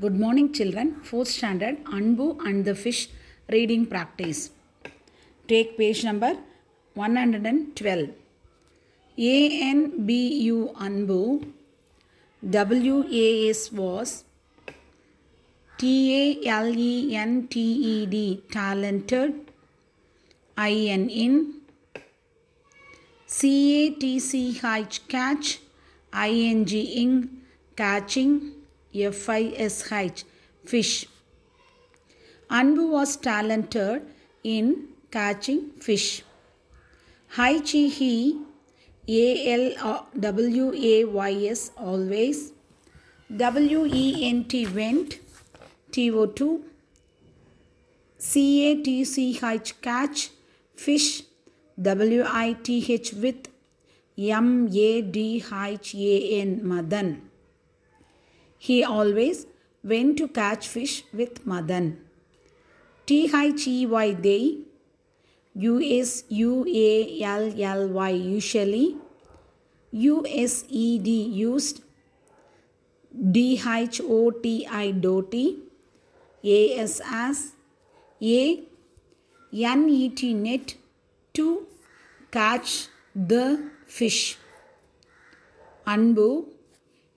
Good morning, children. Fourth standard Anbu and the Fish reading practice. Take page number 112. A N B U Anbu. W A S was. T A L E N T E D talented. I N in. C A T C H catch. I N G ing catching. F I S H fish. Anbu was talented in catching fish. Hai Chi He A L W A Y S always. W E N T went. T O 2. C A T C H catch fish. W I T H with M A D H A N Madan. He always went to catch fish with Madan. T H E Y they. U S U A L L Y usually. U S E D used. D H O T I dhoti. A S as. A N E T net to catch the fish. Anbu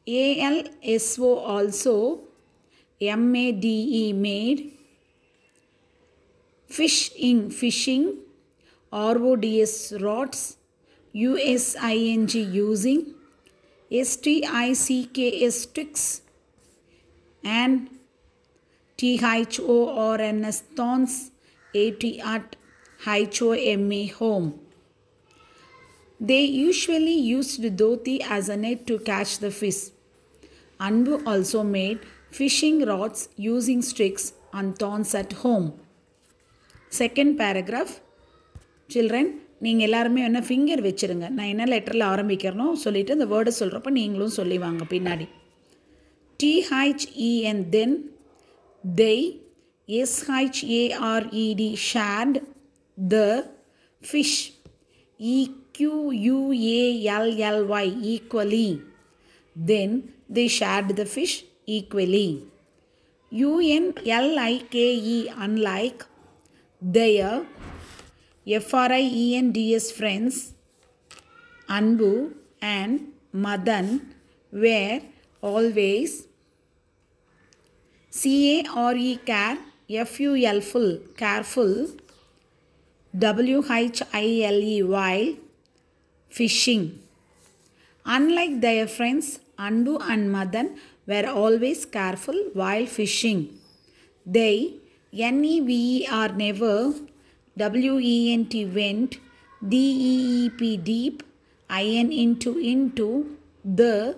ALSO also MADE made fishing fishing RODS rods USING using STICKS sticks and THORNS thorns AT at home. They usually used dhoti as a net to catch the fish. Anbu also made fishing rods using sticks and thorns at home. Second paragraph children நீங்கள் எல்லாருமே என்ன finger வச்சுருங்க நான் என்ன லெட்டரில் ஆரம்பிக்கிறனோ சொல்லிவிட்டு அந்த வேர்டை சொல்கிறப்ப நீங்களும் சொல்லி வாங்க பின்னாடி T H E N then they SHARED shared the fish EQUALLY equally. Then they shared the fish equally. UNLIKE unlike their FRIENDS friends Anbu and Madan were always C A R E care F U L full careful W H I L E while fishing. Unlike their friends, Anbu and Madan were always careful while fishing. They never W N T went P deep I N into into the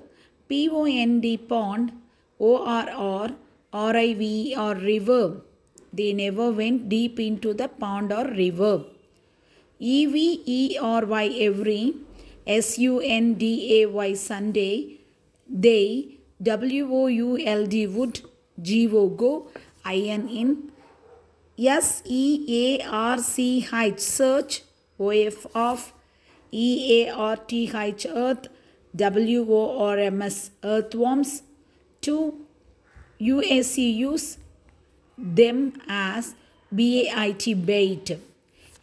pond O R R R I V E or river. They never went deep into the pond or river. E V E R Y every S U N D A Y Sunday. They W O U L D would G O go I N in S E A R C H search O F E A R T H earth W O R M S earthworms. 2 U A C use them as BAIT bait.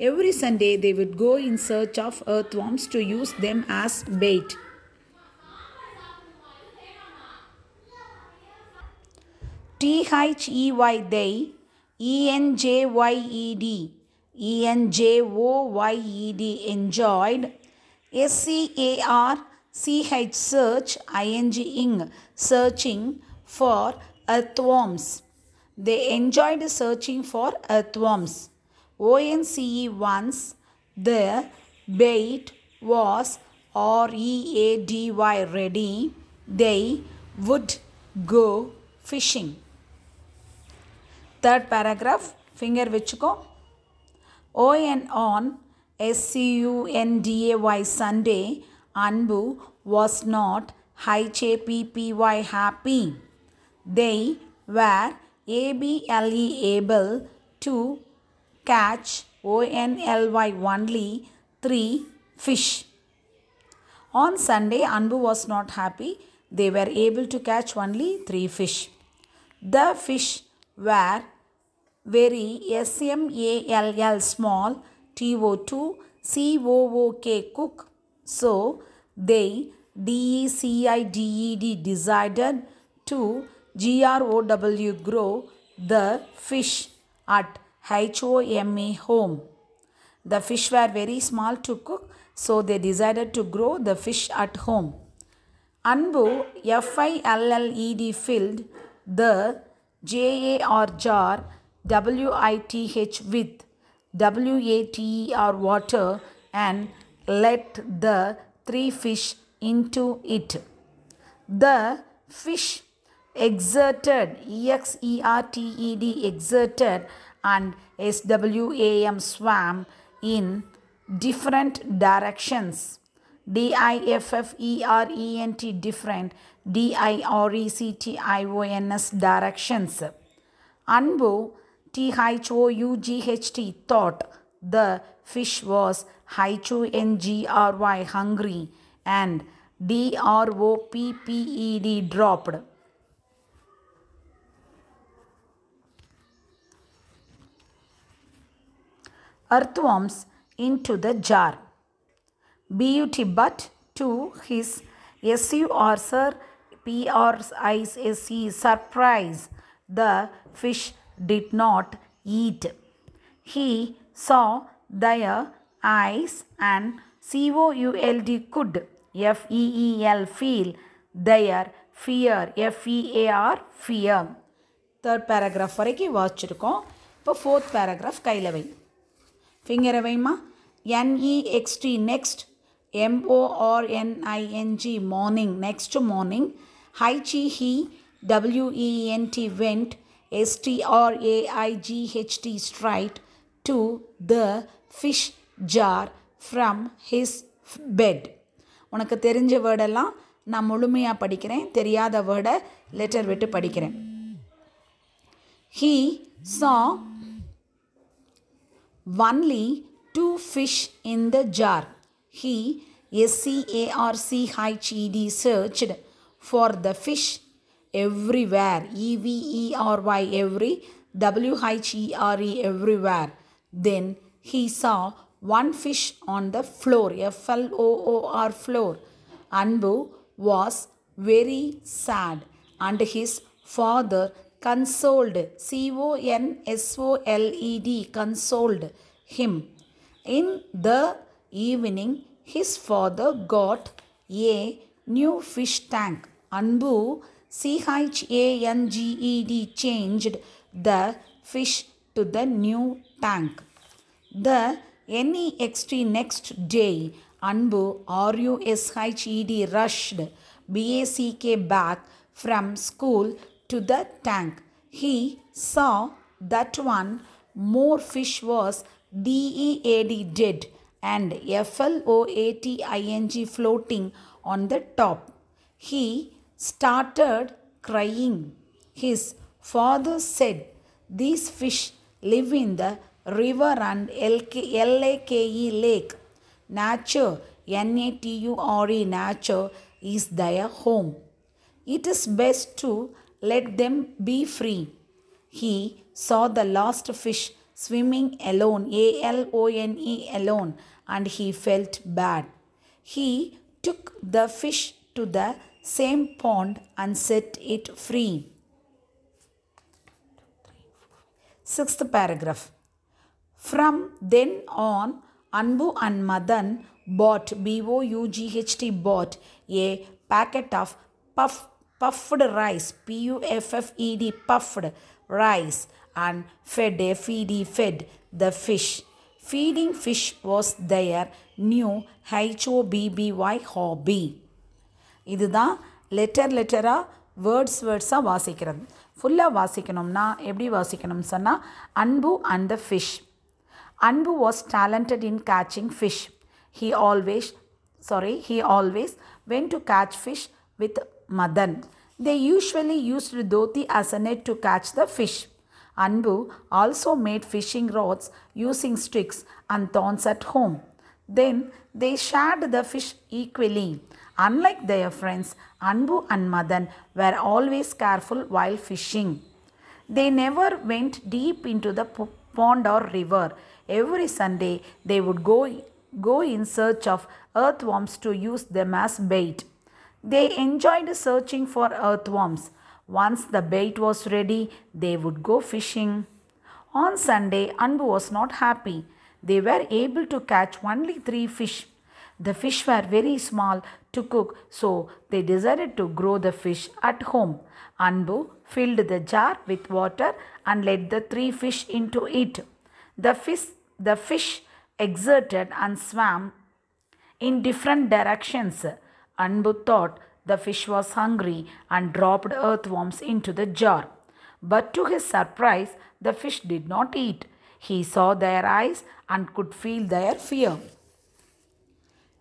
Every Sunday they would go in search of earthworms to use them as bait. T H E Y they, E N J Y E D, E N J O Y E D enjoyed, S C A R C H search, I N G ing searching for earthworms. They enjoyed searching for earthworms. ONCE once the bait was R E A D Y ready, they would go fishing. Third paragraph, finger vechko. O and on S C U N D A Y Sunday, Anbu was not H A P P Y happy. They were ABLE able to catch ONLY only three fish. On Sunday, Anbu was not happy. They were able to catch only three fish. The fish were very SMALL small TO2 COOK cook. So they DECIDED decided to GROW grow the fish at HOMA home. The fish were very small to cook, so they decided to grow the fish at home. Anbu F-I-L-L-E-D filled the J-A-R jar W-I-T-H with W-A-T-E-R water and let the three fish into it. The fish exerted E-X-E-R-T-E-D exerted and S-W-A-M swam in different directions. D-I-F-F-E-R-E-N-T different D-I-R-E-C-T-I-O-N-S directions. Anbu T-H-O-U-G-H-T thought the fish was H-U-N-G-R-Y hungry and D-R-O-P-P-E-D dropped. Earthworms into the jar. Beauty but to his S-U-R sir P-R-I-S-E surprise the fish did not eat. He saw their eyes and C-O-U-L-D could F-E-E-L feel their fear F-E-A-R fear third paragraph வரைக்கும் வாசிச்சிருக்கோம் இப்போ fourth paragraph கையில் வை finger వేయమ్మా ఎన్ఈఎక్స్టీ next ఎంఓఆర్ఎన్ఐఎన్జి morning next morning హైచి he డబ్ల్యూఈఎన్టీ vent ఎస్టీఆర్ఏఐజిహెచ్టి straight to the fish jar from his bed உனக்கு தெரிஞ்ச வேர்டெல்லாம் நான் முழுமையாக படிக்கிறேன் தெரியாத வேர்டை லெட்டர் விட்டு படிக்கிறேன் ஹீ சா only two fish in the jar. He, S C A R C H E D, searched for the fish everywhere. E V E R Y, every, W H E R E, everywhere. Then he saw one fish on the floor, F L O O R, floor. Anbu was very sad, and his father consoled C O N S O L E D consoled him. In the evening, his father got a new fish tank. Anbu C H A N G E D changed the fish to the new tank. The NEXT next day, Anbu R U S H E D rushed B A C K back from school to the tank. He saw that one more fish was DEAD dead and FLOATING floating on the top. He started crying. His father said, These fish live in the river and LK, LAKE lake. Nature, N A T U R E, nature is their home. It is best to let them be free. He saw the last fish swimming alone, A L O N E alone, and he felt bad. He took the fish to the same pond and set it free. Sixth paragraph. From then on, Anbu and Madan bought B O U G H T bought a packet of puff puffed rice P U F F E D puffed rice and fed F E D fed the fish. Feeding fish was their new H O B B Y hobby. இதுதான் letter லெட்டராக words வேர்ட்ஸாக வாசிக்கிறது ஃபுல்லாக வாசிக்கணும்னா எப்படி வாசிக்கணும்னு சொன்னால் Anbu and the fish Anbu was talented in catching fish he always sorry he always went to catch fish with Madan. They usually used dhoti as a net to catch the fish. Anbu also made fishing rods using sticks and thorns at home. Then they shared the fish equally. Unlike their friends, Anbu and Madan were always careful while fishing. They never went deep into the pond or river. Every Sunday, they would go, go in search of earthworms to use them as bait. They enjoyed searching for earthworms. Once the bait was ready, they would go fishing. On Sunday, Anbu was not happy. They were able to catch only three fish. The fish were very small to cook, so they decided to grow the fish at home. Anbu filled the jar with water and let the three fish into it. The fish, the fish exerted and swam in different directions. Anbu thought the fish was hungry and dropped earthworms into the jar. But to his surprise, the fish did not eat. He saw their eyes and could feel their fear.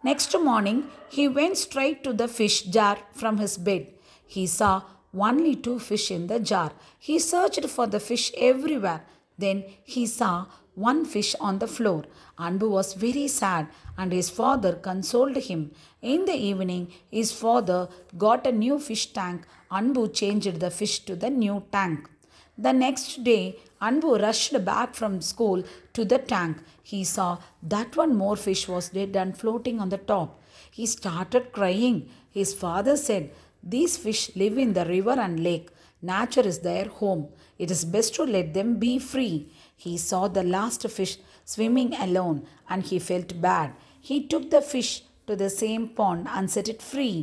Next morning, he went straight to the fish jar from his bed. He saw only two fish in the jar. He searched for the fish everywhere. Then he saw one fish on the floor. Anbu was very sad and his father consoled him. In the evening, his father got a new fish tank. Anbu changed the fish to the new tank. The next day, Anbu rushed back from school to the tank. He saw that one more fish was dead and floating on the top. He started crying. His father said, These fish live in the river and lake. Nature is their home. It is best to let them be free. He saw the last fish swimming alone and he felt bad. He took the fish to the same pond and set it free.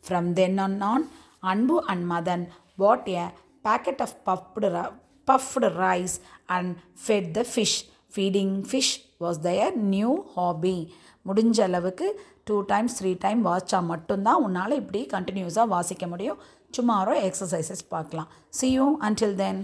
From then on, on Anbu and Madan bought a packet of puffed, ri- puffed rice and fed the fish. Feeding fish was their new hobby. முடிஞ்ச அளவுக்கு two times three time வாட்சா மட்டும்தான் உன்னால் இப்படி கண்டினியூஸாக வாசிக்க முடியும் tomorrow exercises பார்க்கலாம் see you until then